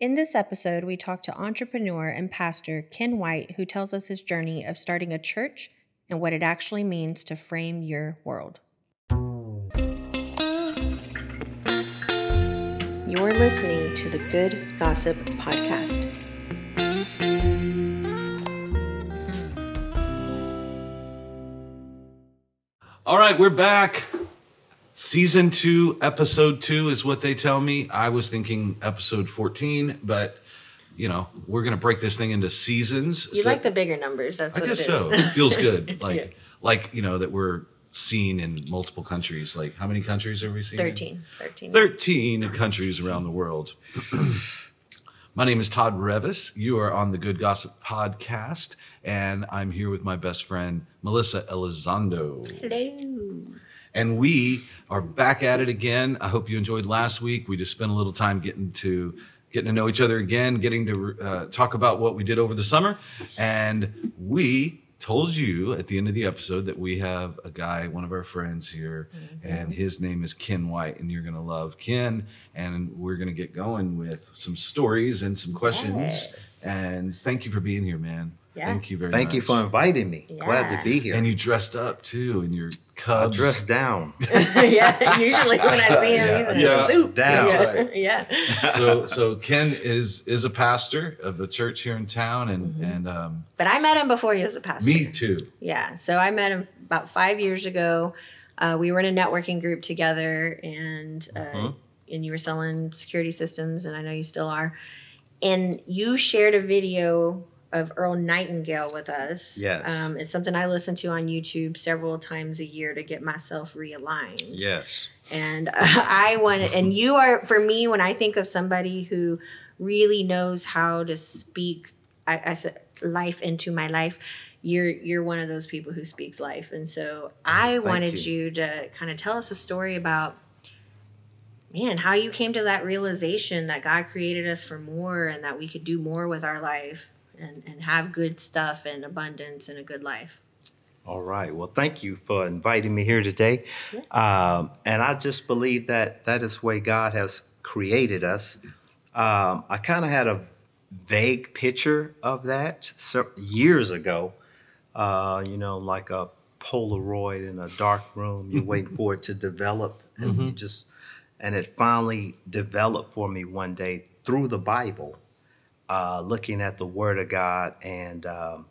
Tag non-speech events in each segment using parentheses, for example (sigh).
In this episode, we talk to entrepreneur and pastor Ken White, who tells us his journey of starting a church and what it actually means to frame your world. You're listening to the Good Gossip Podcast. All right, we're back. Season two, episode two is what they tell me. I was thinking episode 14, but you know, we're gonna break this thing into seasons. You So- like the bigger numbers. That's I what guess it is. so. It feels (laughs) good. Like like, you know, that we're seen in multiple countries. Like how many countries are we seeing? in? 13. 13. 13 countries around the world. (clears throat) my name is Todd Revis. You are on the Good Gossip Podcast, and I'm here with my best friend, Melissa Elizondo. Hello. And we are back at it again. I hope you enjoyed last week. We just spent a little time getting to getting to know each other again, getting to uh, talk about what we did over the summer. And we told you at the end of the episode that we have a guy, one of our friends here, and his name is Ken White, and you're gonna love Ken. And we're gonna get going with some stories and some questions. Yes. And thank you for being here, man. Yeah. Thank you very much. Thank much. you for inviting me. Glad to be here. And you dressed up too in your I Cubs. dressed down. (laughs) (laughs) yeah, usually when I see him, he's in Yeah. a suit. Down. Yeah. Right. (laughs) yeah. so so Ken is is a pastor of a church here in town, and Mm-hmm. and um, But I met him before he was a pastor. me too. Yeah. So I met him about five years ago. Uh, we were in a networking group together, and uh, Mm-hmm. and you were selling security systems, and I know you still are. And you shared a video of Earl Nightingale with us. Yes. Um, it's something I listen to on YouTube several times a year to get myself realigned. Yes. And uh, (laughs) I wanted, and you are, for me, when I think of somebody who really knows how to speak, I, I said, life into my life, you're you're one of those people who speaks life. And so I wanted you. you. to kind of tell us a story about, man, how you came to that realization that God created us for more and that we could do more with our life and, and have good stuff and abundance and a good life. All right. Well, thank you for inviting me here today. Um, and I just believe that that is the way God has created us. Um, I kind of had a vague picture of that so, years ago. Uh, you know, like a Polaroid in a dark room. You're waiting (laughs) for it to develop, and you just, and it finally developed for me one day through the Bible, uh, looking at the Word of God and. Um,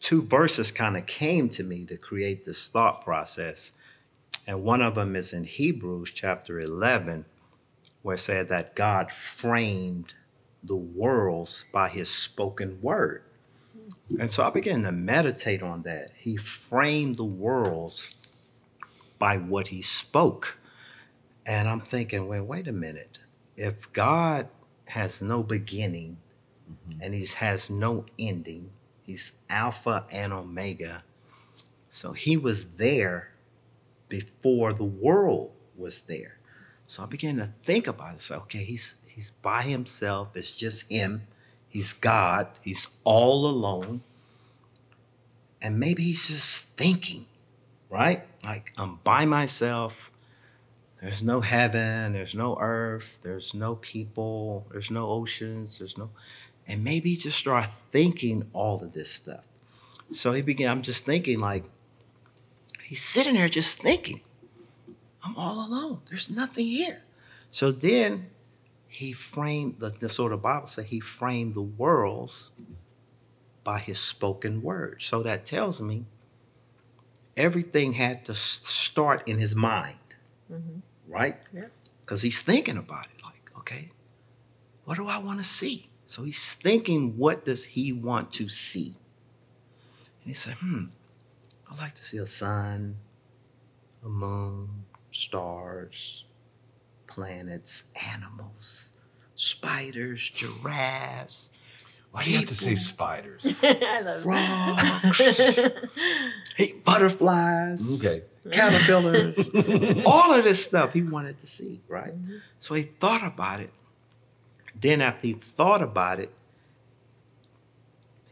two verses kind of came to me to create this thought process. And one of them is in Hebrews chapter 11, where it said that God framed the worlds by his spoken word. And so I began to meditate on that. He framed the worlds by what he spoke. And I'm thinking, wait, wait a minute. If God has no beginning mm-hmm. and he has no ending, he's Alpha and Omega. So he was there before the world was there. So I began to think about it. So okay, he's he's by himself. It's just him. He's God. He's all alone. And maybe he's just thinking, right? Like I'm by myself. There's no heaven, there's no earth, there's no people, there's no oceans, there's no and maybe just start thinking all of this stuff. So he began, I'm just thinking like he's sitting there just thinking, I'm all alone. There's nothing here. So then he framed the, the sort of Bible say he framed the worlds by his spoken word. So that tells me everything had to start in his mind, mm-hmm. Right? Yeah. Because he's thinking about it, like, okay, what do I want to see? So he's thinking, what does he want to see? And he said, hmm, I like to see a sun, a moon, stars, planets, animals, spiders, giraffes, Why do you have to say spiders? (laughs) I love frogs, (laughs) hey, butterflies, Okay. (laughs) caterpillars, (laughs) all of this stuff he wanted to see, right? Mm-hmm. So he thought about it. Then after he thought about it,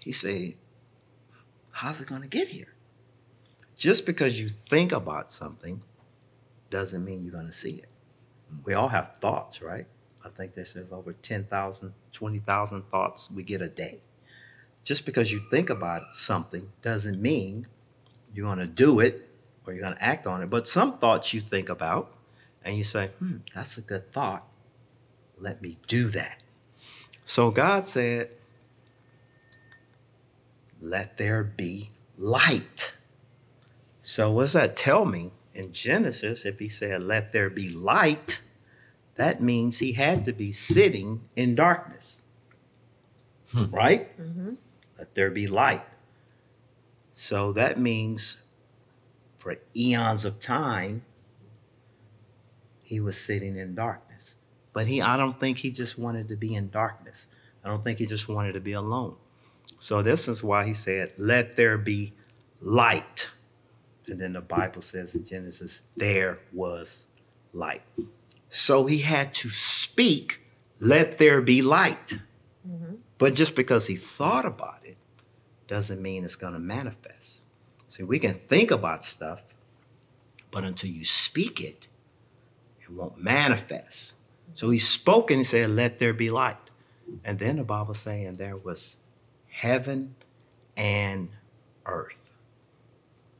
he said, how's it going to get here? Just because you think about something doesn't mean you're going to see it. We all have thoughts, right? I think this says over 10,000, 20,000 thoughts we get a day. Just because you think about something doesn't mean you're going to do it or you're going to act on it. But some thoughts you think about and you say, hmm, that's a good thought. Let me do that. So God said, let there be light. So, what does that tell me? In Genesis, if he said, let there be light, that means he had to be sitting in darkness. Hmm. Right? Mm-hmm. Let there be light. So that means for eons of time, he was sitting in darkness. But he I don't think he just wanted to be in darkness. I don't think he just wanted to be alone. So this is why he said, Let there be light. And then the Bible says in Genesis, there was light. So he had to speak, let there be light. Mm-hmm. But just because he thought about it doesn't mean it's going to manifest. See, we can think about stuff, but until you speak it, it won't manifest. So he spoke and he said, Let there be light. And then the Bible saying there was heaven and earth.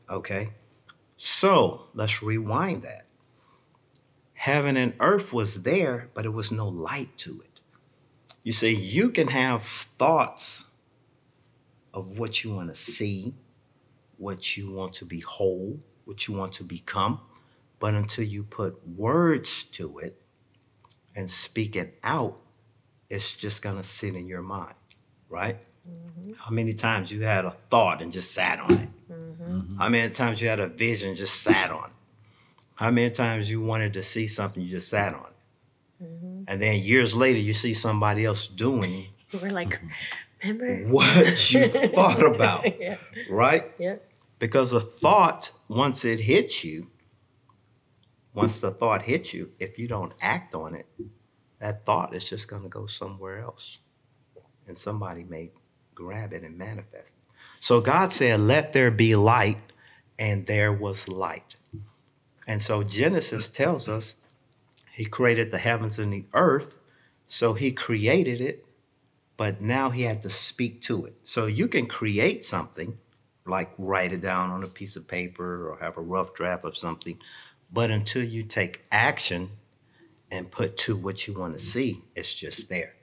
Okay? So let's rewind that. Heaven and earth was there, but it was no light to it. You see, you can have thoughts of what you want to see, what you want to be whole, what you want to become, but until you put words to it and speak it out, it's just going to sit in your mind right? Mm-hmm. How many times you had a thought and just sat on it? Mm-hmm. How many times you had a vision just sat on it? How many times you wanted to see something you just sat on it? Mm-hmm. And then years later you see somebody else doing (laughs) We're like, remember what you (laughs) thought about, yeah. right? Yeah. Because a thought, once it hits you, once the thought hits you, if you don't act on it, that thought is just going to go somewhere else and somebody may grab it and manifest it. So God said, Let there be light, and there was light. And so Genesis tells us he created the heavens and the earth. So he created it, but now he had to speak to it. So you can create something, like write it down on a piece of paper or have a rough draft of something, but until you take action and put to what you want to see, it's just there.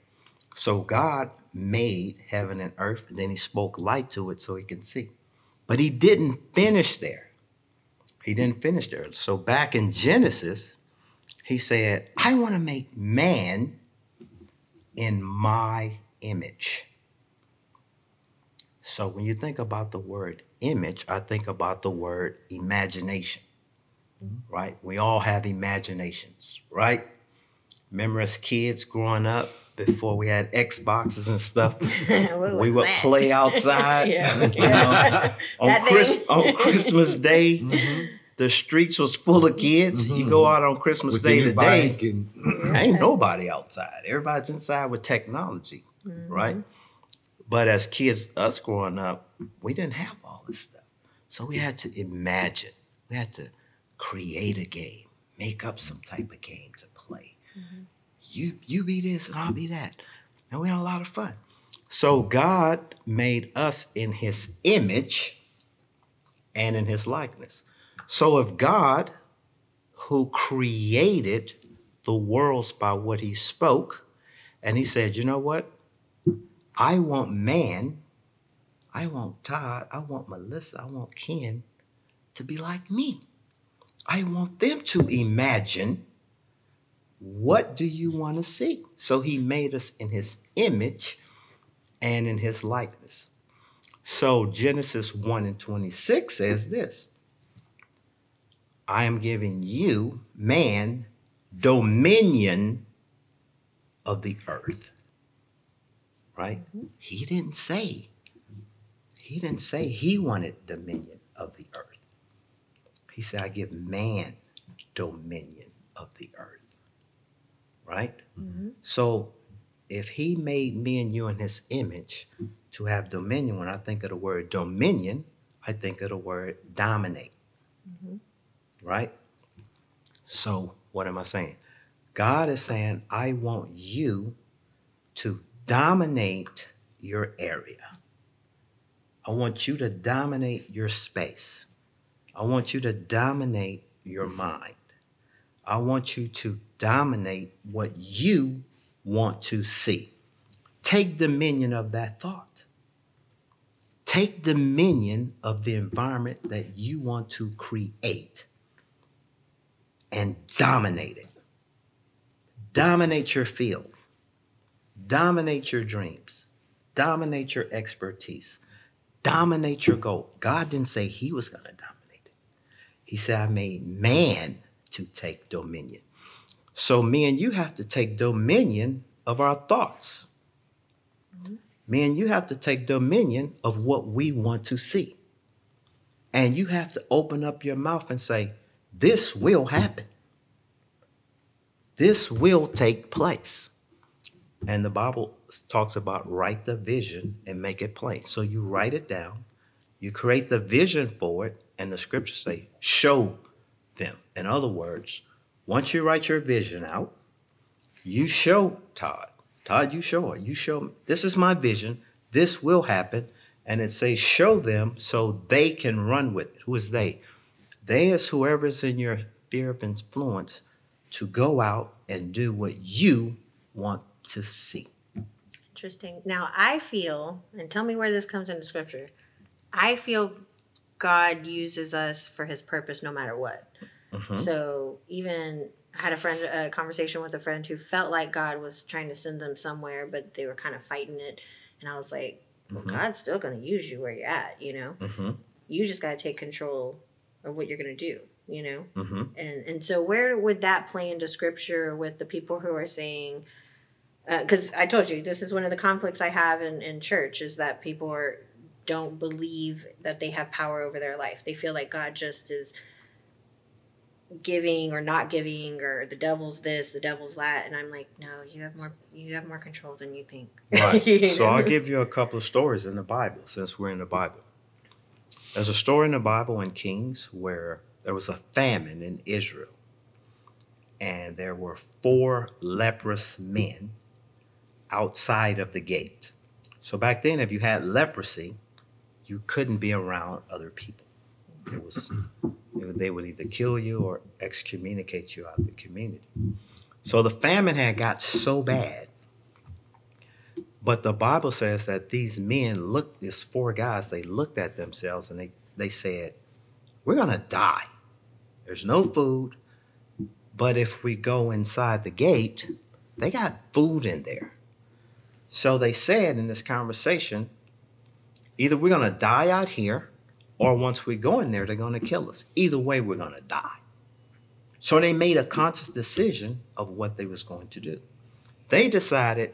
So God made heaven and earth, and then he spoke light to it so he can see. But he didn't finish there. He didn't finish there. So back in Genesis, he said, I want to make man in my image. So when you think about the word image, I think about the word imagination, mm-hmm. right? We all have imaginations, right? Remember as kids growing up, before we had Xboxes and stuff. (laughs) we would that? play (laughs) outside. yeah. (laughs) you know, on, Chris, on Christmas Day, mm-hmm. the streets was full of kids. Mm-hmm. You go out on Christmas with Day today, and, ain't (clears throat) nobody outside. Everybody's inside with technology, mm-hmm. right? But as kids, us growing up, we didn't have all this stuff. So we had to imagine. We had to create a game, make up some type of game to play. Mm-hmm you you be this and I'll be that. And we had a lot of fun. So God made us in his image and in his likeness. So if God, who created the worlds by what he spoke, and he said, you know what? I want man, I want Todd, I want Melissa, I want Ken to be like me. I want them to imagine what do you want to see? So he made us in his image and in his likeness. So Genesis 1 and 26 says this I am giving you, man, dominion of the earth. Right? Mm-hmm. He didn't say, he didn't say he wanted dominion of the earth. He said, I give man dominion of the earth right? Mm-hmm. So if he made me and you in his image to have dominion, when I think of the word dominion, I think of the word dominate, mm-hmm. right? So what am I saying? God is saying, I want you to dominate your area. I want you to dominate your space. I want you to dominate your mind. I want you to dominate what you want to see. Take dominion of that thought. Take dominion of the environment that you want to create and dominate it. Dominate your field. Dominate your dreams. Dominate your expertise. Dominate your goal. God didn't say he was going to dominate it. He said, I made man to take dominion. So me and you have to take dominion of our thoughts. Mm-hmm. Me and you have to take dominion of what we want to see. And you have to open up your mouth and say, This will happen. This will take place. And the Bible talks about write the vision and make it plain. So you write it down, you create the vision for it, and the scriptures say, show them. In other words, once you write your vision out, you show Todd. Todd, you show her. You show me. This is my vision. This will happen. And it says, show them so they can run with it. Who is they? They is whoever's in your sphere of influence to go out and do what you want to see. Interesting. Now, I feel, and tell me where this comes into scripture, I feel God uses us for his purpose no matter what. Mm-hmm. So, even I had a friend, a conversation with a friend who felt like God was trying to send them somewhere, but they were kind of fighting it. And I was like, well, God's still going to use you where you're at, you know? Mm-hmm. You just got to take control of what you're going to do, you know? Mm-hmm. And and so where would that play into scripture with the people who are saying Uh, because I told you this is one of the conflicts I have in, in church is that people are don't believe that they have power over their life. They feel like God just is giving or not giving or the devil's this, the devil's that, and I'm like, no, you have more you have more control than you think. Right. (laughs) You so know? I'll give you a couple of stories in the Bible since we're in the Bible. There's a story in the Bible in Kings where there was a famine in Israel, and there were four leprous men outside of the gate. So back then, if you had leprosy, you couldn't be around other people. It was they would either kill you or excommunicate you out of the community. So the famine had got so bad but the Bible says that these men looked, these four guys, they looked at themselves and they, they said, We're going to die. There's no food. But if we go inside the gate, they got food in there. So they said in this conversation, either we're going to die out here, or once we go in there, they're going to kill us. Either way, we're going to die. So they made a conscious decision of what they was going to do. They decided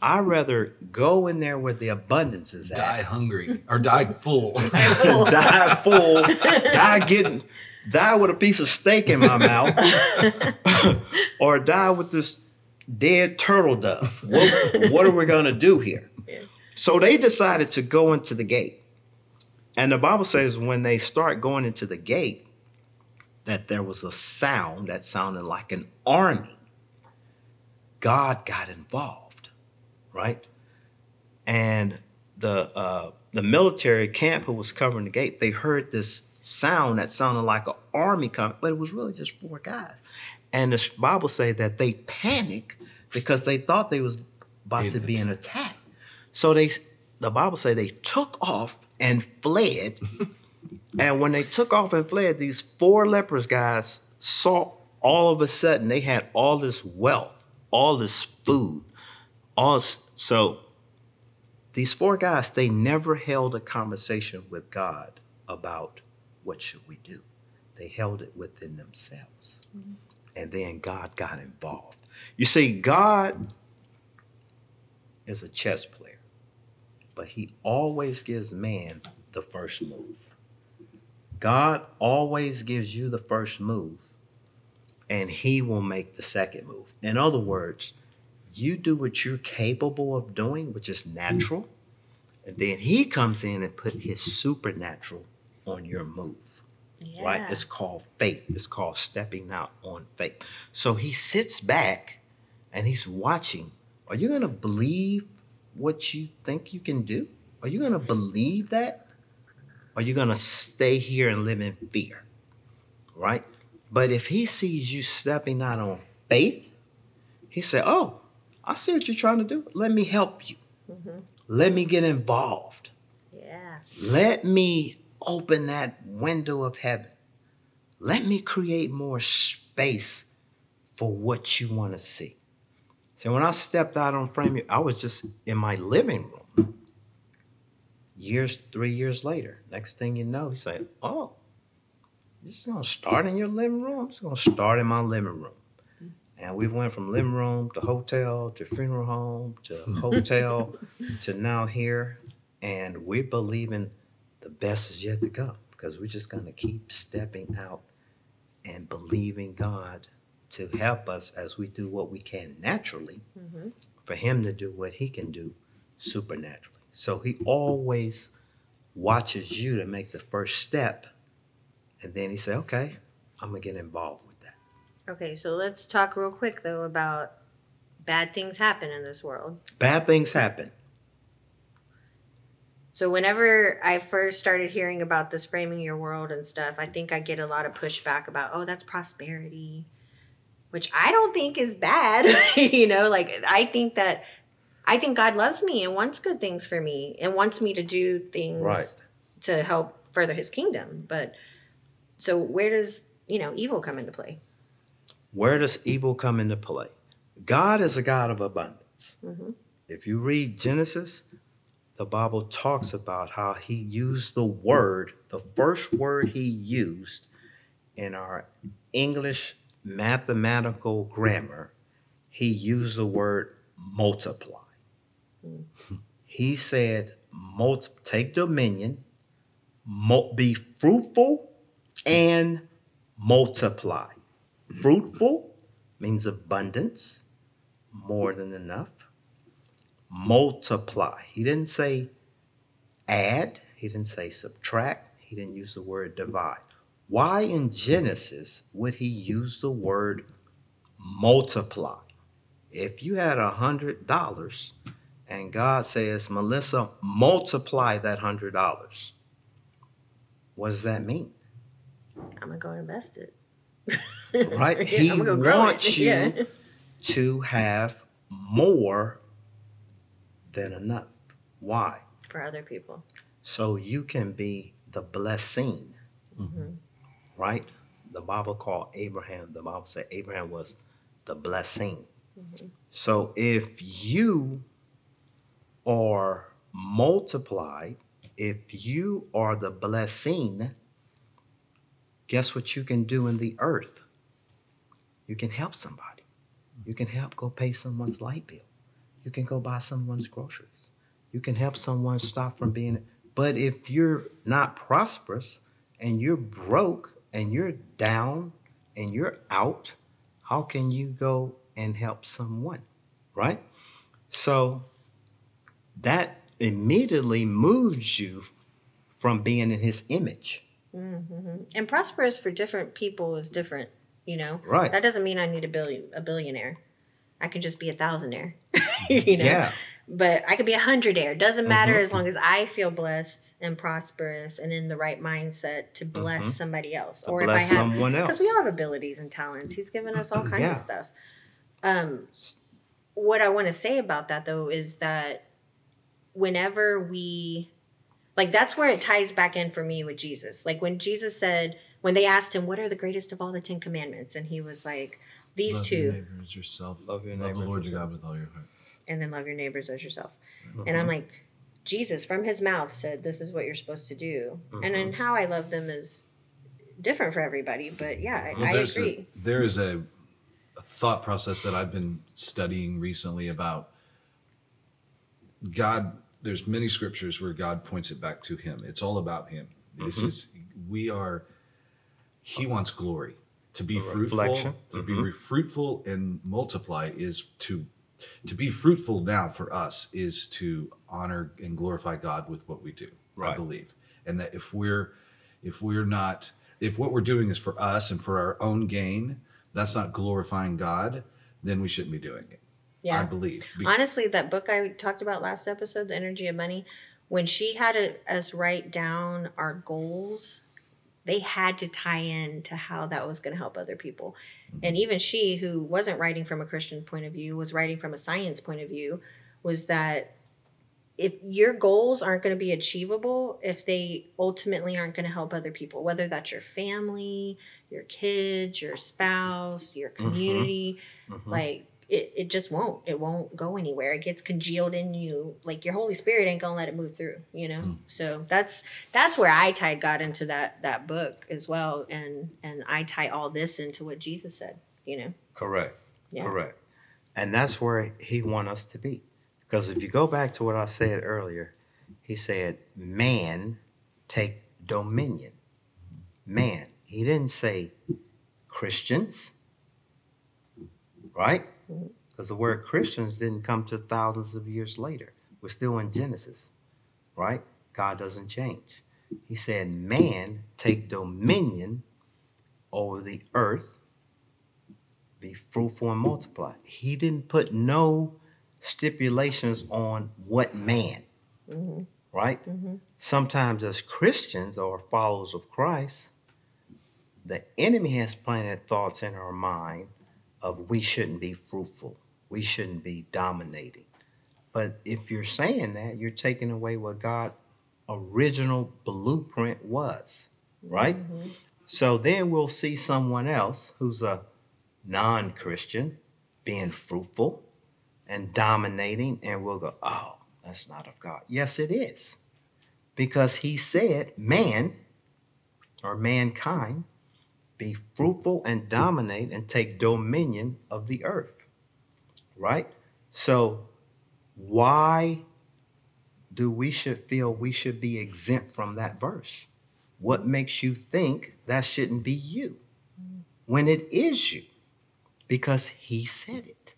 I'd rather go in there where the abundance is at. Die hungry or die full. (laughs) die full, die getting, die with a piece of steak in my mouth, (laughs) (laughs) or die with this dead turtle dove. What, what are we going to do here? So they decided to go into the gate. And the Bible says when they start going into the gate, that there was a sound that sounded like an army. God got involved, right? And the uh, the military camp who was covering the gate, they heard this sound that sounded like an army coming, but it was really just four guys. And the Bible say that they panicked because they thought they was about Being to be an attack. So they, the Bible say they took off and fled. (laughs) and when they took off and fled, these four lepers guys saw all of a sudden they had all this wealth, all this food, all this, so these four guys they never held a conversation with god about what should we do they held it within themselves mm-hmm. And then god got involved. You see god is a chess player but he always gives man the first move. God always gives you the first move and he will make the second move. In other words you do what you're capable of doing, which is natural, and then he comes in and put his supernatural on your move. Right? It's called faith. It's called stepping out on faith. So he sits back and he's watching. Are you going to believe what you think you can do? Are you going to believe that? Are you going to stay here and live in fear? Right? But if he sees you stepping out on faith, he said, Oh, I see what you're trying to do. Let me help you. Mm-hmm. Let me get involved. Yeah. Let me open that window of heaven. Let me create more space for what you want to see. So when I stepped out on frame, I was just in my living room. Years, three years later, next thing you know, he said, "Oh, you're just gonna start in your living room. I'm just gonna start in my living room." And we've went from living room to hotel to funeral home to hotel (laughs) to now here, and we're believing the best is yet to come because we're just gonna keep stepping out and believing God to help us as we do what we can naturally, mm-hmm. for Him to do what He can do supernaturally. So He always watches you to make the first step, and then He say, "Okay, I'm gonna get involved with that." Okay, so let's talk real quick though about bad things happen in this world. Bad things happen. So whenever I first started hearing about this framing your world and stuff, I think I get a lot of pushback about, oh, that's prosperity, which I don't think is bad. (laughs) you know, like I think that I think God loves me and wants good things for me and wants me to do things Right. to help further his kingdom. But so where does, you know, evil come into play? Where does evil come into play? God is a God of abundance. Mhm. If you read Genesis, the Bible talks about how he used the word, the first word he used in our English mathematical grammar, he used the word multiply. Hmm. He said, multi- take dominion, mul- be fruitful, and multiply. Fruitful means abundance, more than enough. Multiply. He didn't say add, he didn't say subtract, he didn't use the word divide. Why in Genesis would he use the word multiply? If you had a hundred dollars and God says, Melissa, multiply that hundred dollars, what does that mean? I'm gonna go invest it. Right? (laughs) Yeah, he go grow it. wants you (laughs) Yeah. to have more than enough. Why? For other people. So you can be the blessing. Mm-hmm. Right? The Bible called Abraham, the Bible said Abraham was the blessing. Mm-hmm. So if you are multiplied, if you are the blessing, guess what you can do in the earth? You can help somebody. You can help go pay someone's light bill. You can go buy someone's groceries. You can help someone stop from being. But if you're not prosperous and you're broke and you're down and you're out, how can you go and help someone? Right? So that immediately moves you from being in his image. Mm-hmm. And prosperous for different people is different, you know. Right. That doesn't mean I need a billion a billionaire. I could just be a thousandaire. (laughs) you know. Yeah. But I could be a hundredaire. Doesn't matter Mhm. as long as I feel blessed and prosperous and in the right mindset to bless Mhm. somebody else. To or if I bless have someone else. because we all have abilities and talents. He's given us all kinds Yeah. of stuff. Um, what I want to say about that though is that whenever we, like, that's where it ties back in for me with Jesus. Like when Jesus said, when they asked him, "What are the greatest of all the Ten Commandments?" and he was like, "These Love two, Your neighbor as yourself. Love your Love the Lord your. God with all your heart. and then love your neighbors as yourself." And Mm-hmm. I'm like, Jesus from his mouth said, "This is what you're supposed to do," and Mm-hmm. then how I love them is different for everybody. But yeah, I, Well, I there's agree. A, there is a, a thought process that I've been studying recently about God. There's many scriptures where God points it back to Him. It's all about Him. This Mm-hmm. is we are. He wants glory to be fruitful. reflection. To be Mhm. re- fruitful and multiply is to to be fruitful now for us is to honor and glorify God with what we do. I believe, and that if we're if we're not if what we're doing is for us and for our own gain, that's not glorifying God, then we shouldn't be doing it. Yeah. I believe. Be- Honestly, that book I talked about last episode, The Energy of Money, when she had it, us write down our goals, they had to tie in to how that was going to help other people. Mm-hmm. And even she, who wasn't writing from a Christian point of view, was writing from a science point of view, was that if your goals aren't going to be achievable, if they ultimately aren't going to help other people, whether that's your family, your kids, your spouse, your mm-hmm. community, mm-hmm. like it, it just won't. It won't go anywhere. It gets congealed in you. Like your Holy Spirit ain't gonna let it move through, you know? Hmm. So that's that's where I tied God into that that book as well. And and I tie all this into what Jesus said, you know. Correct. Yeah. Correct. And that's where he want us to be. Because if you go back to what I said earlier, he said, man take dominion. Man. He didn't say Christians. Right? Because the word Christians didn't come to thousands of years later. We're still in Genesis. Right? God doesn't change. He said, man take dominion over the earth be fruitful and multiply. He didn't put no stipulations on what man, mm-hmm. right? Mm-hmm. Sometimes, as Christians or followers of Christ, the enemy has planted thoughts in our mind of we shouldn't be fruitful, we shouldn't be dominating. But if you're saying that, you're taking away what God' original blueprint was, right? Mm-hmm. So then we'll see someone else who's a non Christian being fruitful and dominating, and we'll go, oh, that's not of God. Yes, it is. Because he said, man or mankind be fruitful and dominate and take dominion of the earth. Right? So, why do we should feel we should be exempt from that verse? What makes you think that shouldn't be you when it is you? Because he said it,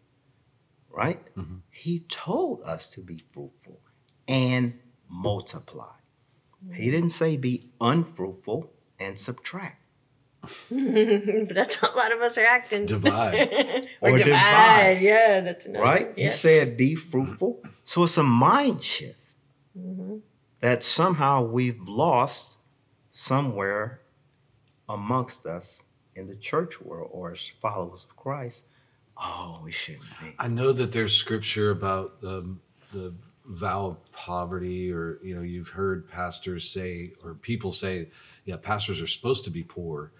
right? Mm-hmm. He told us to be fruitful and multiply. He mm-hmm. didn't say be unfruitful and subtract. But (laughs) that's how a lot of us are acting. Divide. (laughs) or, Or divide. divide. Yeah, that's another right? He Yeah. said, be fruitful. So it's a mind shift mm-hmm. that somehow we've lost somewhere amongst us in the church world or as followers of Christ. Oh, we shouldn't be. I know that there's scripture about the the vow of poverty, or you know, you've heard pastors say or people say, yeah, pastors are supposed to be poor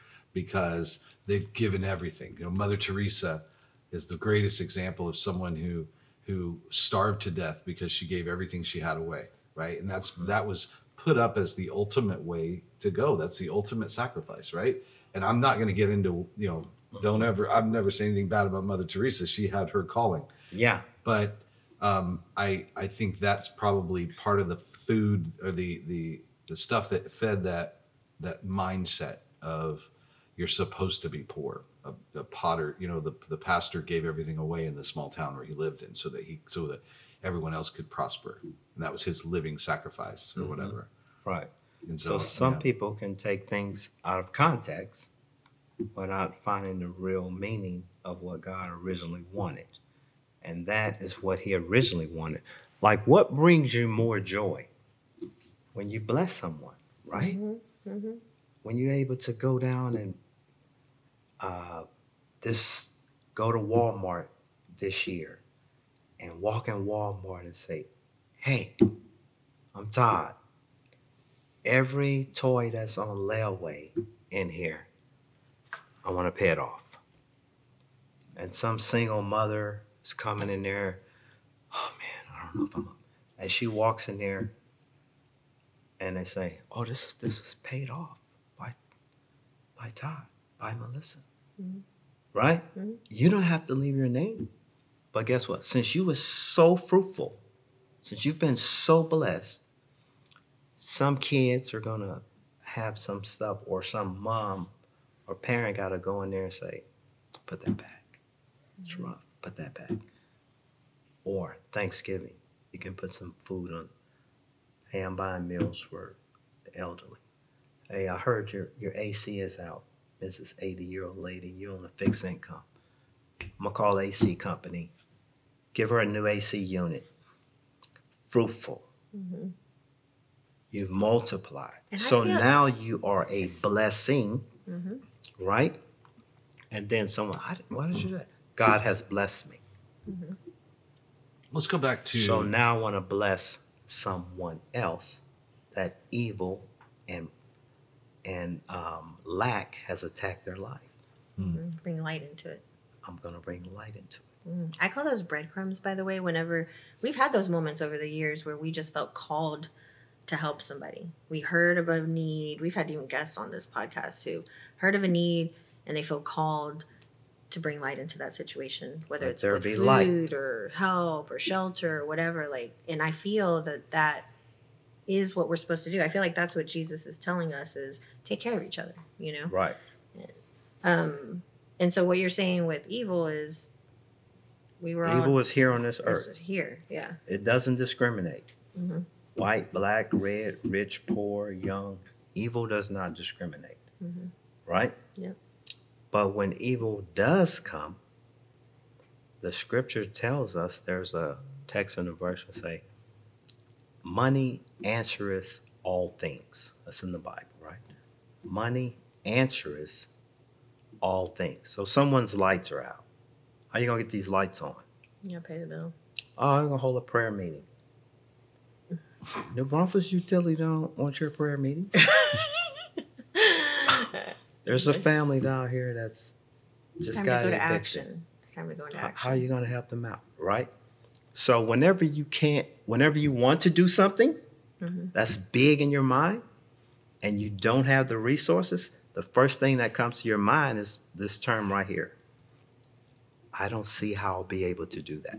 because they've given everything. You know, Mother Teresa is the greatest example of someone who who starved to death because she gave everything she had away, right? And that's that was put up as the ultimate way to go. That's the ultimate sacrifice, right? And I'm not going to get into, you know, don't ever I've never said anything bad about Mother Teresa. She had her calling Yeah. but um, I I think that's probably part of the food or the the the stuff that fed that that mindset of you're supposed to be poor. A, a potter, you know, the the pastor gave everything away in the small town where he lived in, so that he so that everyone else could prosper, and that was his living sacrifice or mm-hmm. whatever. Right. And So so, some yeah. people can take things out of context without finding the real meaning of what God originally wanted. And that is what he originally wanted. Like what brings you more joy? When you bless someone, right? Mm-hmm. Mm-hmm. When you're able to go down and uh, this go to Walmart this year and walk in Walmart and say, Hey, I'm Todd every toy that's on layaway in here, I want to pay it off. And some single mother is coming in there. Oh man, I don't know if I'm. And she walks in there, and they say, "Oh, this is this is paid off by by Todd, by Melissa, Mm-hmm. right? Mm-hmm. You don't have to leave your name, but guess what? Since you were so fruitful, since you've been so blessed." some kids are gonna have some stuff or some mom or parent gotta go in there and say, put that back. It's mm-hmm. rough. Put that back. Or Thanksgiving, you can put some food on. Hey, I'm buying meals for the elderly. Hey, I heard your, your AC is out. Mrs. 80 year old lady, you're on a fixed income. I'm gonna call AC company. Give her a new AC unit. Fruitful. You've multiplied. Mm-hmm. And So feel- now you are a blessing, Mm-hmm. right? And then someone, I, didn't- why did you do that? God has blessed me. Let's go back to So now I want to bless someone else that evil and and um, lack has attacked their life. Bring light into it. I'm going to bring light into it. Mm. I call those breadcrumbs, by the way, whenever we've had those moments over the years where we just felt called to help somebody. We heard of a need. We've had even guests on this podcast who heard of a need and they feel called to bring light into that situation, whether Let it's there with be food light. or help or shelter or whatever. Like, and I feel that that is what we're supposed to do. I feel like that's what Jesus is telling us is take care of each other, you know? Right. Um, and so what you're saying with evil is we were all Evil is here on this this is earth. here. Yeah. It doesn't discriminate. Mhm. White, black, red, rich, poor, young. Evil does not discriminate. Mhm. Right? Yep. But when evil does come, the scripture tells us there's a text in the verse that say, Money answereth all things. That's in the Bible, right? Money answereth all things. So someone's lights are out. How you gonna get these lights on? Yeah, pay the bill. Oh, I'm gonna hold a prayer meeting. (laughs) New Braunfels Utility don't want your prayer meeting. (laughs) There's a family down here that's It's just got to go to action. It's time to go into action. How are you gonna help them out, right? So whenever you can't, whenever you want to do something Mhm. that's big in your mind, and you don't have the resources, the first thing that comes to your mind is this term right here. I don't see how I'll be able to do that.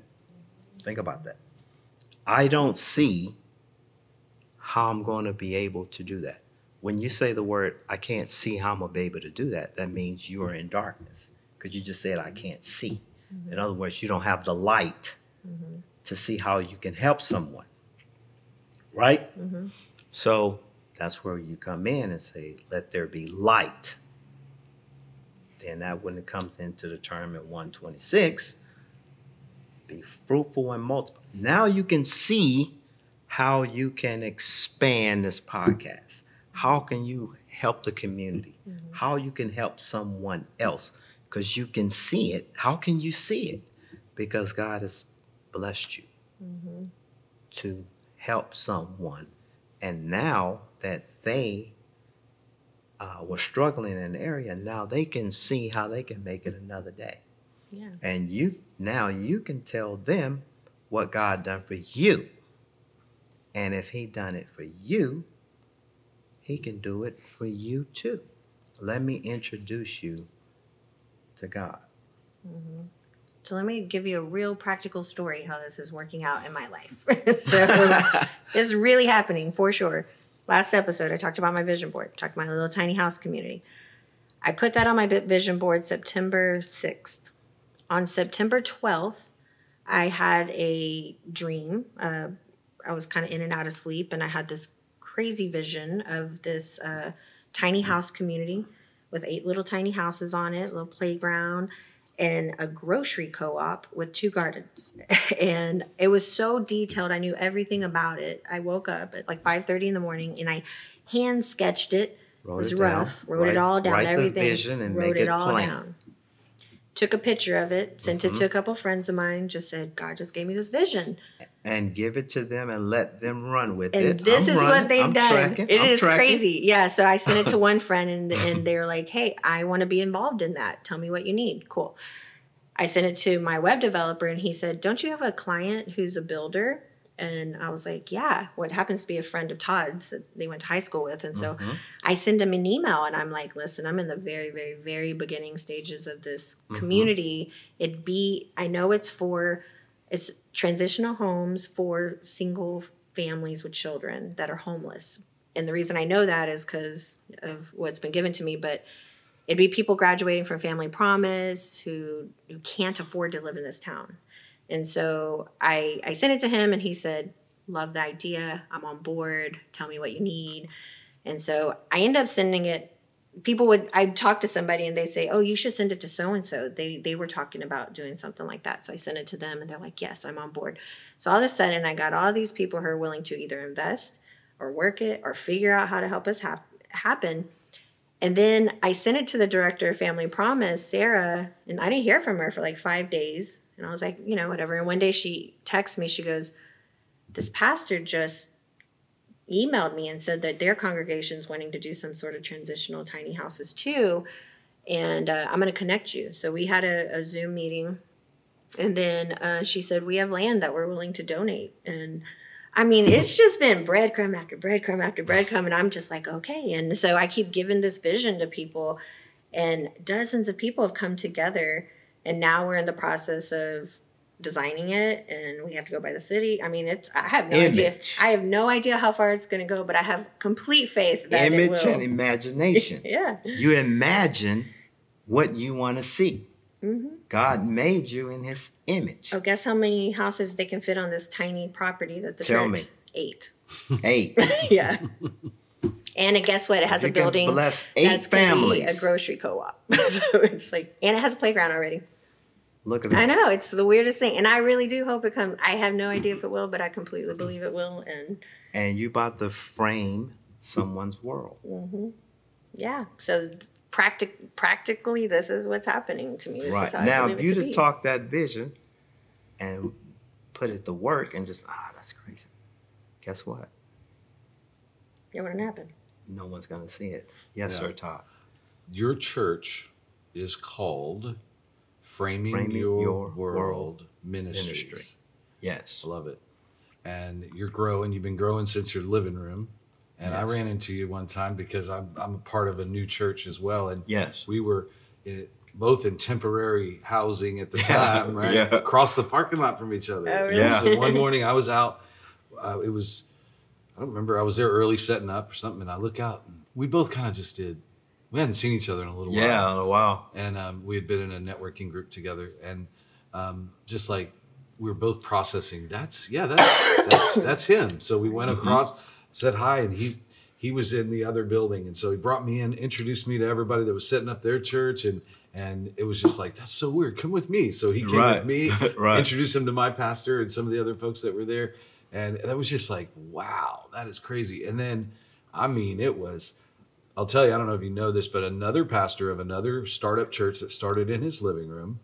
Think about that. I don't see how I'm going to be able to do that. When you say the word, I can't see how I'm going to be able to do that, that means you are in darkness because you just said, I can't see. In other words, you don't have the light to see how you can help someone. Right? Mhm. So that's where you come in and say, let there be light. Then that when it comes into the term in 126, be fruitful and multiply. Now you can see how you can expand this podcast. How can you help the community? How you can help someone else? Because you can see it. How can you see it? Because God has blessed you to help someone. And now that they uh, were struggling in an area, now they can see how they can make it another day. Yeah. And you now you can tell them what God done for you. And if he done it for you, he can do it for you too. Let me introduce you to God. So let me give you a real practical story how this is working out in my life. (laughs) so (laughs) this is really happening for sure. Last episode, I talked about my vision board, talked about my little tiny house community. I put that on my vi- vision board September 6th. On September 12th, I had a dream. Uh, I was kind of in and out of sleep, and I had this crazy vision of this uh, tiny house community with eight little tiny houses on it, a little playground, and a grocery co-op with two gardens. (laughs) and it was so detailed. I knew everything about it. I woke up at like 5:30 in the morning and I hand sketched it. Wrote it was it down. rough. Wrote Write- it all down, write the everything. vision and wrote make it, it all plain. down. Took a picture of it, sent Mm-hmm. it to a couple friends of mine, just said, God just gave me this vision. And give it to them and let them run with And it. this I'm is running, what they've I'm done. tracking, It is tracking. crazy. Yeah. So I sent it to (laughs) one friend and and they're like, Hey, I want to be involved in that. Tell me what you need. Cool. I sent it to my web developer and he said, Don't you have a client who's a builder? And I was like, Yeah, what happens to be a friend of Todd's that they went to high school with. And so Mm-hmm. I send him an email and I'm like, Listen, I'm in the very, very, very beginning stages of this Mm-hmm. community. It be, I know it's for, it's transitional homes for single families with children that are homeless. And the reason I know that is because of what's been given to me, but it'd be people graduating from Family Promise who, who can't afford to live in this town. And so I, I sent it to him and he said, Love the idea. I'm on board. Tell me what you need. And so I end up sending it. People would I'd talk to somebody and they'd say, "Oh, you should send it to so and so." They they were talking about doing something like that, so I sent it to them, and they're like, "Yes, I'm on board." So all of a sudden, I got all these people who are willing to either invest or work it or figure out how to help us hap- happen. And then I sent it to the director of Family Promise, Sarah, and I didn't hear from her for like five days. And I was like, you know, whatever. And one day she texts me, she goes, This pastor just emailed me and said that their congregation's wanting to do some sort of transitional tiny houses too. And uh, I'm going to connect you. So we had a, a Zoom meeting. And then uh, she said, We have land that we're willing to donate. And I mean, it's just been breadcrumb after breadcrumb after breadcrumb. And I'm just like, okay. And so I keep giving this vision to people, and dozens of people have come together. And now we're in the process of designing it and we have to go by the city. I mean, it's I have no idea. Image. I have no idea how far it's going to go, but I have complete faith that it Image will. and (laughs) imagination. yeah. You imagine what you want to see. Mm-hmm. God made you in His image. Oh, guess how many houses they can fit on this tiny property that the Tell church? me. Eight. Eight. (laughs) yeah. And it, guess what? It has You a building bless eight that's gonna be families. a grocery co-op. (laughs) so it's like, and it has a playground already. Look at I know it's the weirdest thing, and I really do hope it comes. I have no idea if it will, but I completely believe it will. And And you about to frame someone's world. yeah, so practic practically, this is what's happening to me. This right is how now, if you to to be. talk that vision and put it to work and just ah, that's crazy. Guess what? it wouldn't happen. No one's gonna see it. Yes, Yeah. sir, Todd. Your church is called Framing, Framing Your, Your World, World Ministries. Ministry. Yes. I love it. And you're growing. You've been growing since your living room. And I ran into you one time because I'm, I'm a part of a new church as well. And Yes. we were i both in temporary housing at the Yeah, time, right? yeah. Across the parking lot from each other. Oh, really? Yeah. (laughs) So one morning I was out. Uh, it was, I don't remember. I was there early setting up or something. And I look out and we both kind of just did. We hadn't seen each other in a little while. Yeah, a while. and um, we had been in a networking group together and um, just like we were both processing that's yeah that's that's that's him. So we went across said hi and he he was in the other building. And so he brought me in introduced me to everybody that was setting up their church and and it was just like that's so weird. Come with me. So he came Right. with me (laughs) Right. introduced him to my pastor and some of the other folks that were there. And that was just like wow that is crazy. And then i mean it was I'll tell you, I don't know if you know this, but another pastor of another startup church that started in his living room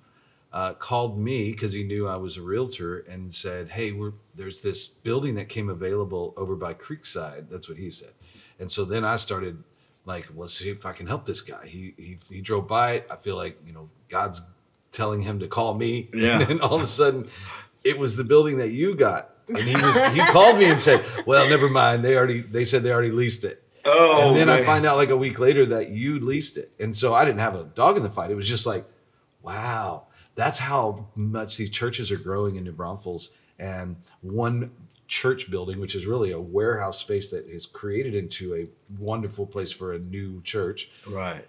uh, called me because he knew I was a realtor and said, "Hey, we're there's this building that came available over by Creekside." That's what he said, and so then I started like, let's see if I can help this guy. He he, he drove by it. I feel like you know God's telling him to call me. (laughs) Yeah. And then all of a sudden, it was the building that you got, and he was he called me and said, "Well, never mind. They already they said they already leased it." Oh, and then I find out like a week later that you leased it. And so I didn't have a dog in the fight. It was just like, wow, that's how much these churches are growing in New Braunfels. And one church building, which is really a warehouse space that is created into a wonderful place for a new church, Right.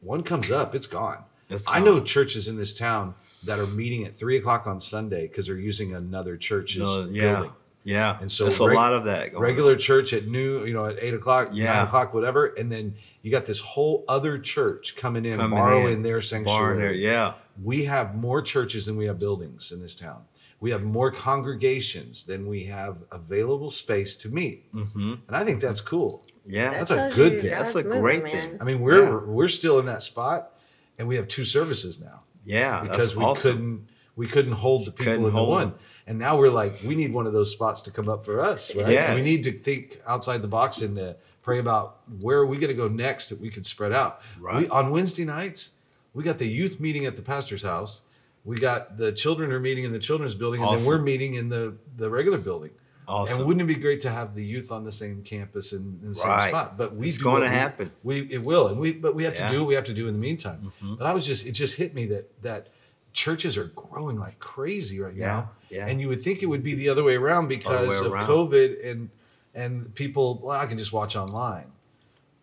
one comes up, it's gone. It's I know churches in this town that are meeting at three o'clock on Sunday because they're using another church's No, yeah. building Yeah. And so there's a lot of that. Going regular church at noon, you know, at eight o'clock, Yeah. nine o'clock, whatever, and then you got this whole other church coming in, Coming borrowing in, their sanctuary. There. Yeah. We have more churches than we have buildings in this town. We have more congregations than we have available space to meet, Mm-hmm. and I think that's cool. Yeah. That's a good thing. That's God's a moving, great man. thing. I mean, we're Yeah. we're still in that spot, and we have two services now Yeah. because that's we awesome. couldn't we couldn't hold the people Couldn't in the one. them. And now we're like, we need one of those spots to come up for us, right? We need to think outside the box and uh, pray about where are we going to go next that we could spread out. Right. We, on Wednesday nights, we got the youth meeting at the pastor's house. We got the children are meeting in the children's building, and then we're meeting in the the regular building. Awesome. And wouldn't it be great to have the youth on the same campus and in the same spot? But we It's gonna happen. We it will, and we but we have Yeah. Mm-hmm. to do what we have to do in the meantime. But I was just it just hit me that that churches are growing like crazy right Yeah, now. Yeah. And you would think it would be the other way around because way of around. COVID and and people well I can just watch online.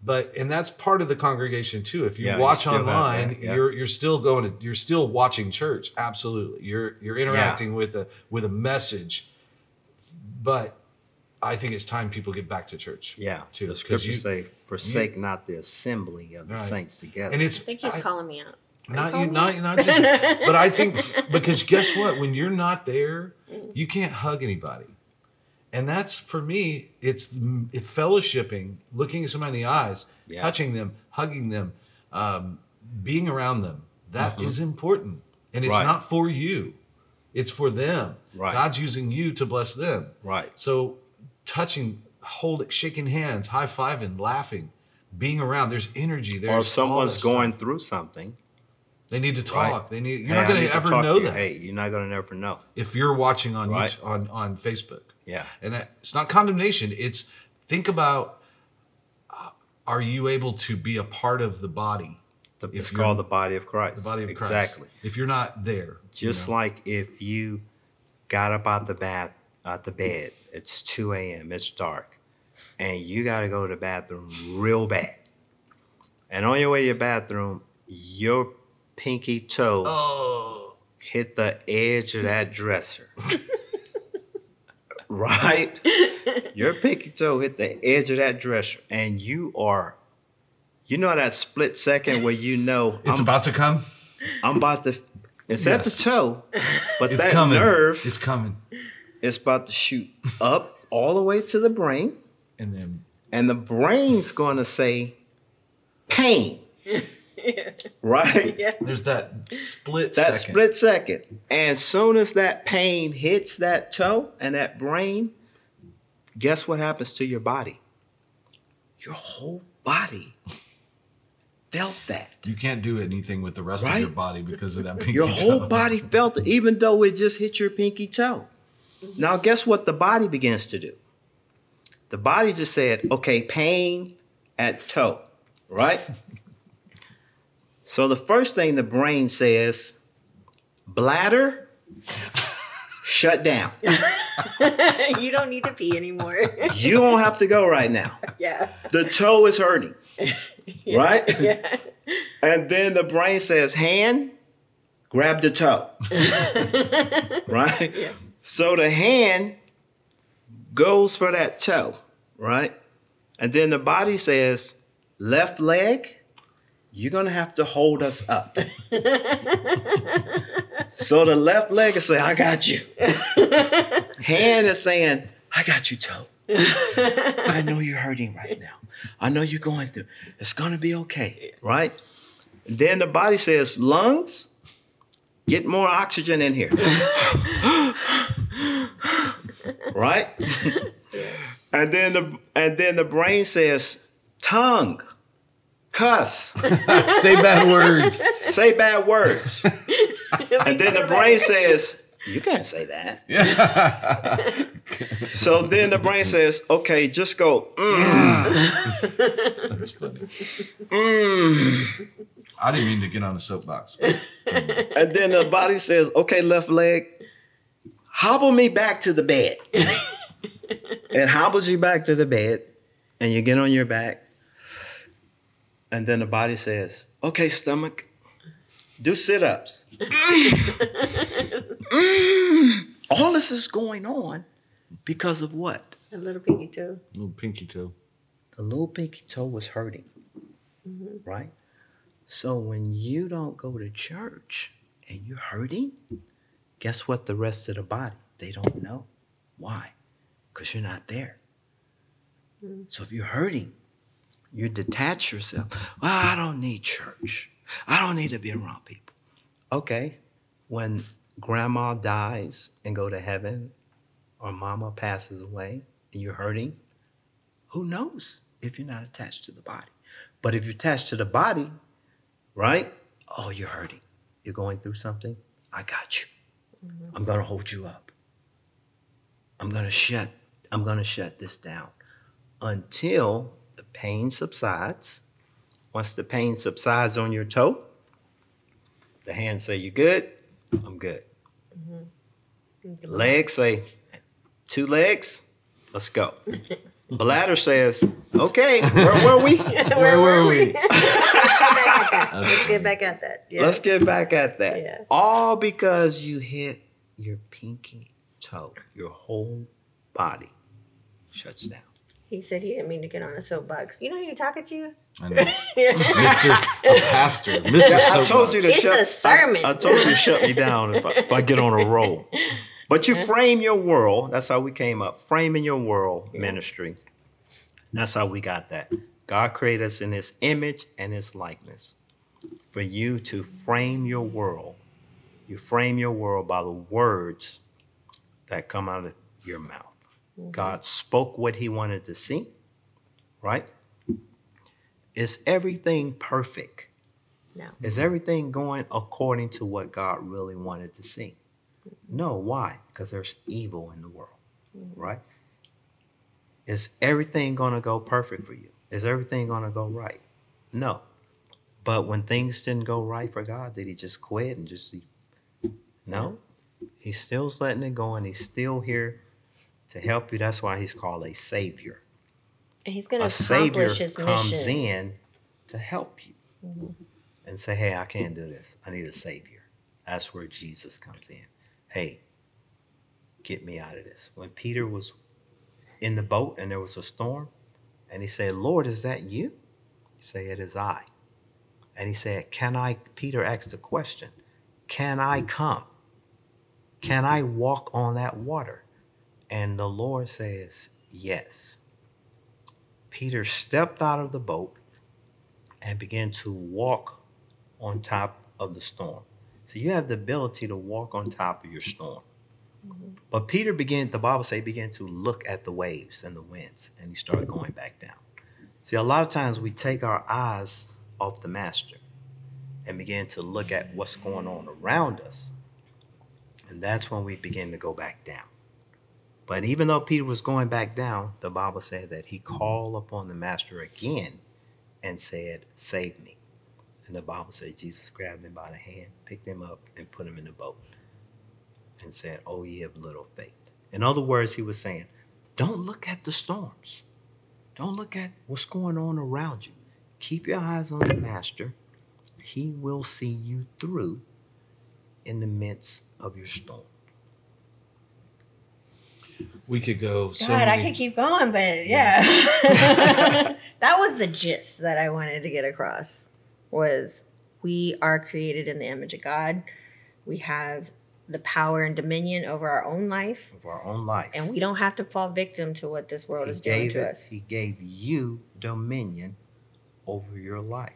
But and that's part of the congregation too. If you Yeah, watch still have online, that, yeah. you're you're still going to you're still watching church. Absolutely. You're you're interacting with a with a message. But I think it's time people get back to church. Yeah. too. The 'Cause scriptures you- say, forsake not the assembly of the Right. saints together. and it's I think he's I- calling me out. Are not you, calling not out? not just. (laughs) but I think because guess what? When you're not there, you can't hug anybody, and that's for me. It's it fellowshipping, looking at somebody in the eyes, Yeah. touching them, hugging them, um, being around them. That is important, and it's Mm-hmm. Right. not for you. It's for them. Right. God's using you to bless them. Right. So, touching, holding, shaking hands, high fiving, laughing, being around. There's energy. there. or someone's going stuff. through something, They need to Right. talk. They need. You're hey, not going to ever know you. that Hey, you're not going to ever know. if you're watching on Right. YouTube, on on Facebook. Yeah. And that- it's not condemnation. It's think about: uh, Are you able to be a part of the body, The, it's called the body of Christ. the body of Christ? Exactly. If you're not there, you Just know? like if you got up out the bath, out the bed, it's 2 a.m., it's dark, and you got to go to the bathroom real bad. And on your way to your bathroom, your pinky toe oh, hit the edge of that dresser. (laughs) right? Your pinky toe hit the edge of that dresser, and you are, you know, that split second where you know it's I'm, about to come. I'm about to. It's at the toe, but It's that coming. nerve It's coming, It's about to shoot up all the way to the brain, and then and the brain's going to say, "Pain." Right? (laughs) Yeah. there's that split. that second. split second. And as soon as that pain hits that toe and that brain, guess what happens to your body? Your whole body felt that. You can't do anything with the rest of your body because of that (laughs) pinky Your whole toe. body felt it, even though it just hit your pinky toe. Now, guess what the body begins to do? The body just said, okay, pain at toe, right? (laughs) so the first thing the brain says, bladder, shut down. (laughs) you don't need to pee anymore. (laughs) You don't have to go right now. yeah. The toe is hurting, (laughs) right? Yeah. And then the brain says, hand, grab the toe. right? Yeah. So the hand goes for that toe, right? And then the body says, left leg, you're going to have to hold us up. so the left leg is saying, I got you. Hand is saying, I got you, toe. I know you're hurting right now. I know you're going through. It's going to be okay, right? Then the body says, lungs, get more oxygen in here. right? And then the and then the brain says, tongue, cuss, (laughs) Say bad words. say bad words. (laughs) And then the brain says, you can't say that. so then the brain says, okay, just go, mm, That's funny. mm. I didn't mean to get on the soapbox. but And then the body says, okay, left leg, hobble me back to the bed. (laughs) and hobbles you back to the bed, and you get on your back. And then the body says, okay, stomach, do sit ups. (laughs) Mm. All this is going on because of what? A little pinky toe. A Little pinky toe. The little pinky toe was hurting, mm-hmm. right? So when you don't go to church and you're hurting, guess what? The rest of the body, they don't know. Why? Because you're not there. Mm. So if you're hurting, you detach yourself. Well, I don't need church. I don't need to be around people. Okay, when grandma dies and go to heaven, or mama passes away, and you're hurting, who knows if you're not attached to the body? But if you're attached to the body, right? Oh, you're hurting. You're going through something. I got you. Mm-hmm. I'm gonna hold you up. I'm gonna shut. I'm gonna shut this down until the pain subsides. Once the pain subsides on your toe, the hands say, You good? I'm good. Mm-hmm. Legs say, Two legs? Let's go. (laughs) Bladder says, Okay, where were we? (laughs) Where were we? (laughs) Let's get back at that. Yeah. Let's get back at that. Yeah. All because you hit your pinky toe, your whole body. shuts down. He said he didn't mean to get on a soapbox. You know who you're talking to? I know. Mr. a pastor, (laughs) Mr. I told you to It's shut. a sermon. I, I told you to shut me down if I, if I get on a roll. But you frame your world. That's how we came up. Framing your world ministry. That's how we got that. God created us in His image and His likeness. For you to frame your world, you frame your world by the words that come out of your mouth. Mm-hmm. God spoke what He wanted to see, right? Is everything perfect? No. Is everything going according to what God really wanted to see? Mm-hmm. No. Why? Because there's evil in the world, mm-hmm. right? Is everything going to go perfect for you? Is everything going to go right? No. But when things didn't go right for God, did He just quit and just no? He's still letting it go, and He's still here to help you. That's why He's called a Savior. And he's going to A Savior accomplish his comes in to help you mm-hmm. and say, "Hey, I can't do this. I need a Savior." That's where Jesus comes in. Hey, get me out of this. When Peter was in the boat and there was a storm, and he said, "Lord, is that you?" He said, "It is I." And he said, "Can I?" Peter asked the question, "Can I mm-hmm. come? Can I walk on that water?" And the Lord says, "Yes." Peter stepped out of the boat and began to walk on top of the storm. So you have the ability to walk on top of your storm. But Peter began, the Bible say, began to look at the waves and the winds, and he started going back down. See, a lot of times we take our eyes off the master and begin to look at what's going on around us. And that's when we begin to go back down. But even though Peter was going back down, the Bible said that he called upon the master again and said, Save me. And the Bible said Jesus grabbed him by the hand, picked him up, and put him in the boat and said, Oh, ye of little faith. In other words, he was saying, Don't look at the storms. Don't look at what's going on around you. Keep your eyes on the master. He will see you through in the midst of your storm. We could go. So God, I could keep going, but yeah. (laughs) that was the gist that I wanted to get across was we are created in the image of God. We have the power and dominion over our own life, Of our own life. and we don't have to fall victim to what this world he is doing to it, us. He gave you dominion over your life.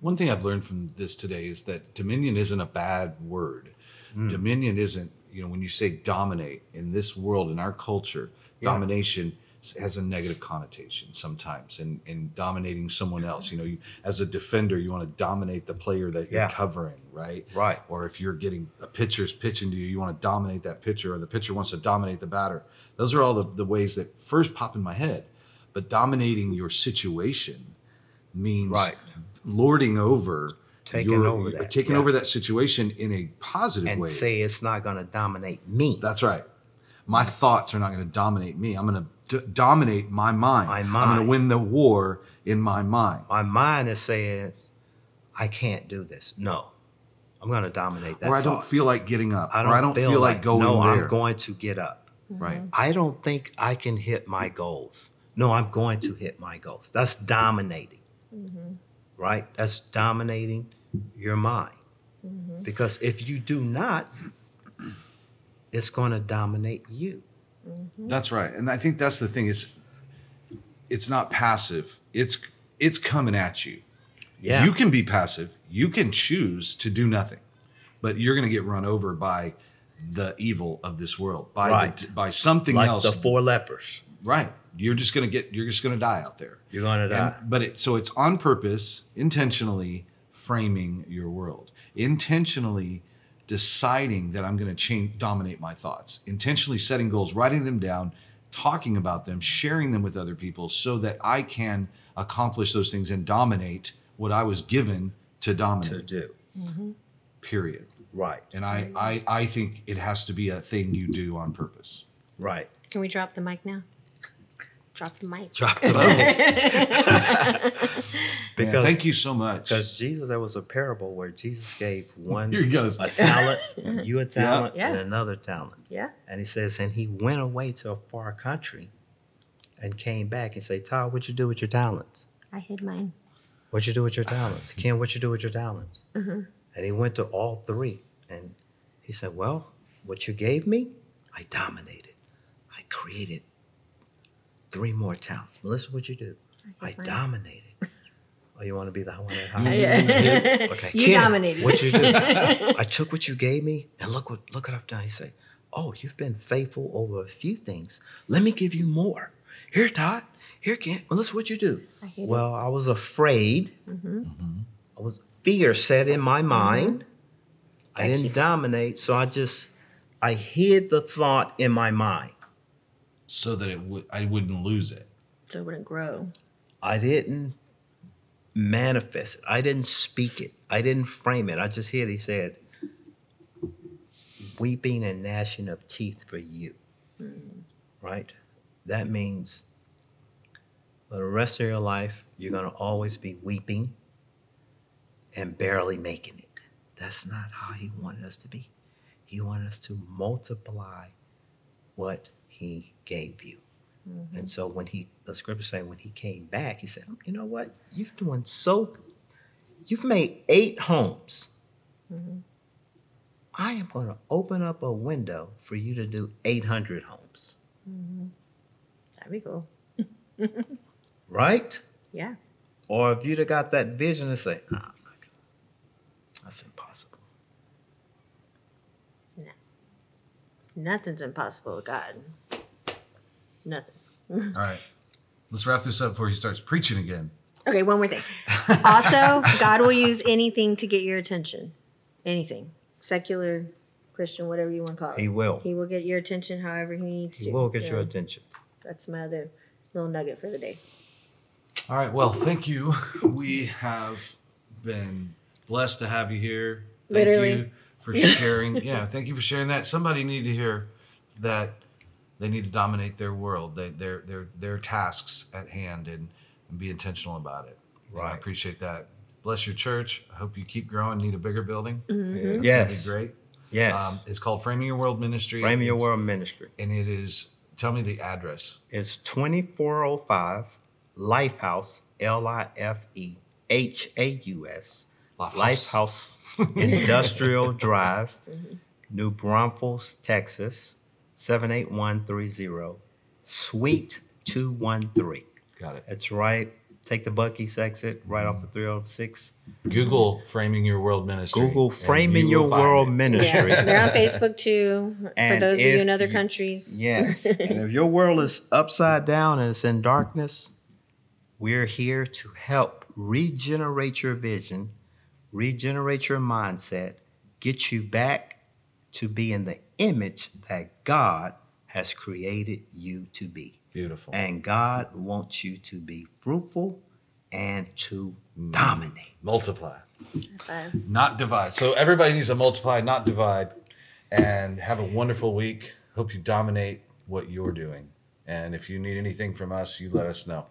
One thing I've learned from this today is that dominion isn't a bad word. Hmm. Dominion isn't, you know, when you say dominate in this world, in our culture, Yeah. domination has a negative connotation sometimes and in dominating someone else. You know, you, as a defender, you want to dominate the player that you're Yeah. covering, right? Right. Or if you're getting a pitcher's pitching to you, you want to dominate that pitcher, or the pitcher wants to dominate the batter. Those are all the, the ways that first pop in my head. But dominating your situation means Right. lording over Taking your- over that, taking yeah. over that situation in a positive And way. and say it's not going to dominate me. That's right. My thoughts are not going to dominate me. I'm going to d- dominate my mind. My mind. I'm going to win the war in my mind. My mind is saying, I can't do this. No, I'm going to dominate that. or I don't feel like getting up. I don't, or I don't feel, like, going no, there. I'm going to get up. Mm-hmm. right. I don't think I can hit my goals. No, I'm going to hit my goals. That's dominating, mm-hmm. right? That's dominating your mind. Mm-hmm. Because if you do not, it's going to dominate you. Mm-hmm. That's right. And I think that's the thing is it's not passive. It's it's coming at you. Yeah. You can be passive. You can choose to do nothing. But you're going to get run over by the evil of this world, by Right. the, by something like else. the four lepers. right. You're just going to get you're just going to die out there. You're going to die. And, but it, so it's on purpose, intentionally framing your world, intentionally deciding that I'm going to change, dominate my thoughts, intentionally setting goals, writing them down, talking about them, sharing them with other people, so that I can accomplish those things and dominate what I was given to dominate. to dominate. do. Mm-hmm. Period. Right. And I, I, I think it has to be a thing you do on purpose. Right. Can we drop the mic now? Drop the mic. Drop the (laughs) ball. Man, thank you so much. Because Jesus, there was a parable where Jesus gave (laughs) one Here he goes. a talent, (laughs) you a talent, Yeah. and another talent. Yeah. And he says, and he went away to a far country and came back and say, Todd, what you do with your talents? I hid mine. What you do with your talents? Ken, what you do with your talents? Mm-hmm. And he went to all three. And he said, Well, what you gave me, I dominated. I created three more talents. Melissa, what'd you do? I hid mine. dominated. Oh, you want to be the one that (laughs) Yeah. Okay. You Ken, dominated. What you do? (laughs) I took what you gave me, and look what look what I've done. He said, "Oh, you've been faithful over a few things. Let me give you more. Here, Todd. Here, Ken. Well, listen, what you do? I hid it. Well, I was afraid. Mm-hmm. I was fear set in my mind. I I didn't keep- dominate, so I just I hid the thought in my mind. so that it would I wouldn't lose it. So it wouldn't grow. I didn't manifest it. I didn't speak it. I didn't frame it. I just heard he said, weeping and gnashing of teeth for you. Mm. Right? That means for the rest of your life, you're going to always be weeping and barely making it. That's not how he wanted us to be. He wanted us to multiply what he gave you. Mm-hmm. And so when he, the scripture say, when he came back, he said, you know what? You've done so, you've made eight homes. Mm-hmm. I am going to open up a window for you to do 800 homes. That'd be cool. Right? Yeah. Or if you'd have got that vision and say, nah, I'm not gonna. That's impossible. No. Nothing's impossible with God. Nothing. (laughs) All right. Let's wrap this up before he starts preaching again. Okay, one more thing. Also, God will use anything to get your attention. Anything. Secular, Christian, whatever you want to call it. He will. He will get your attention however he needs He to. He will get you your attention. That's my other little nugget for the day. All right. Well, thank you. (laughs) We have been blessed to have you here. Thank Literally. you for sharing. yeah, thank you for sharing that. Somebody need to hear that they need to dominate their world, they, their their their tasks at hand, and, and be intentional about it. And I appreciate that. Bless your church. I hope you keep growing. Need a bigger building. Mm-hmm. It's Yes. gonna be great. Yes. Um, it's called Framing Your World Ministry. Framing Your World Ministry. and it is. Tell me the address. It's 2405 Lifehaus, L I F E H A U S, Lifehaus. Lifehaus Industrial (laughs) Drive, New Braunfels, Texas, 78130, Suite 213. Got it. That's right. Take the Buc-ee's exit right off the 306. Google Framing Your World Ministry. Google Framing you Your World it. Ministry. Yeah, they're on Facebook too. for those of you in other you- countries. Yes. (laughs) and if your world is upside down and it's in darkness, we're here to help regenerate your vision, regenerate your mindset, get you back to being the image that God has created you to be. Beautiful. And God wants you to be fruitful and to mm. dominate. Multiply, Five. not divide. So everybody needs to multiply, not divide. And have a wonderful week. Hope you dominate what you're doing. And if you need anything from us, you let us know.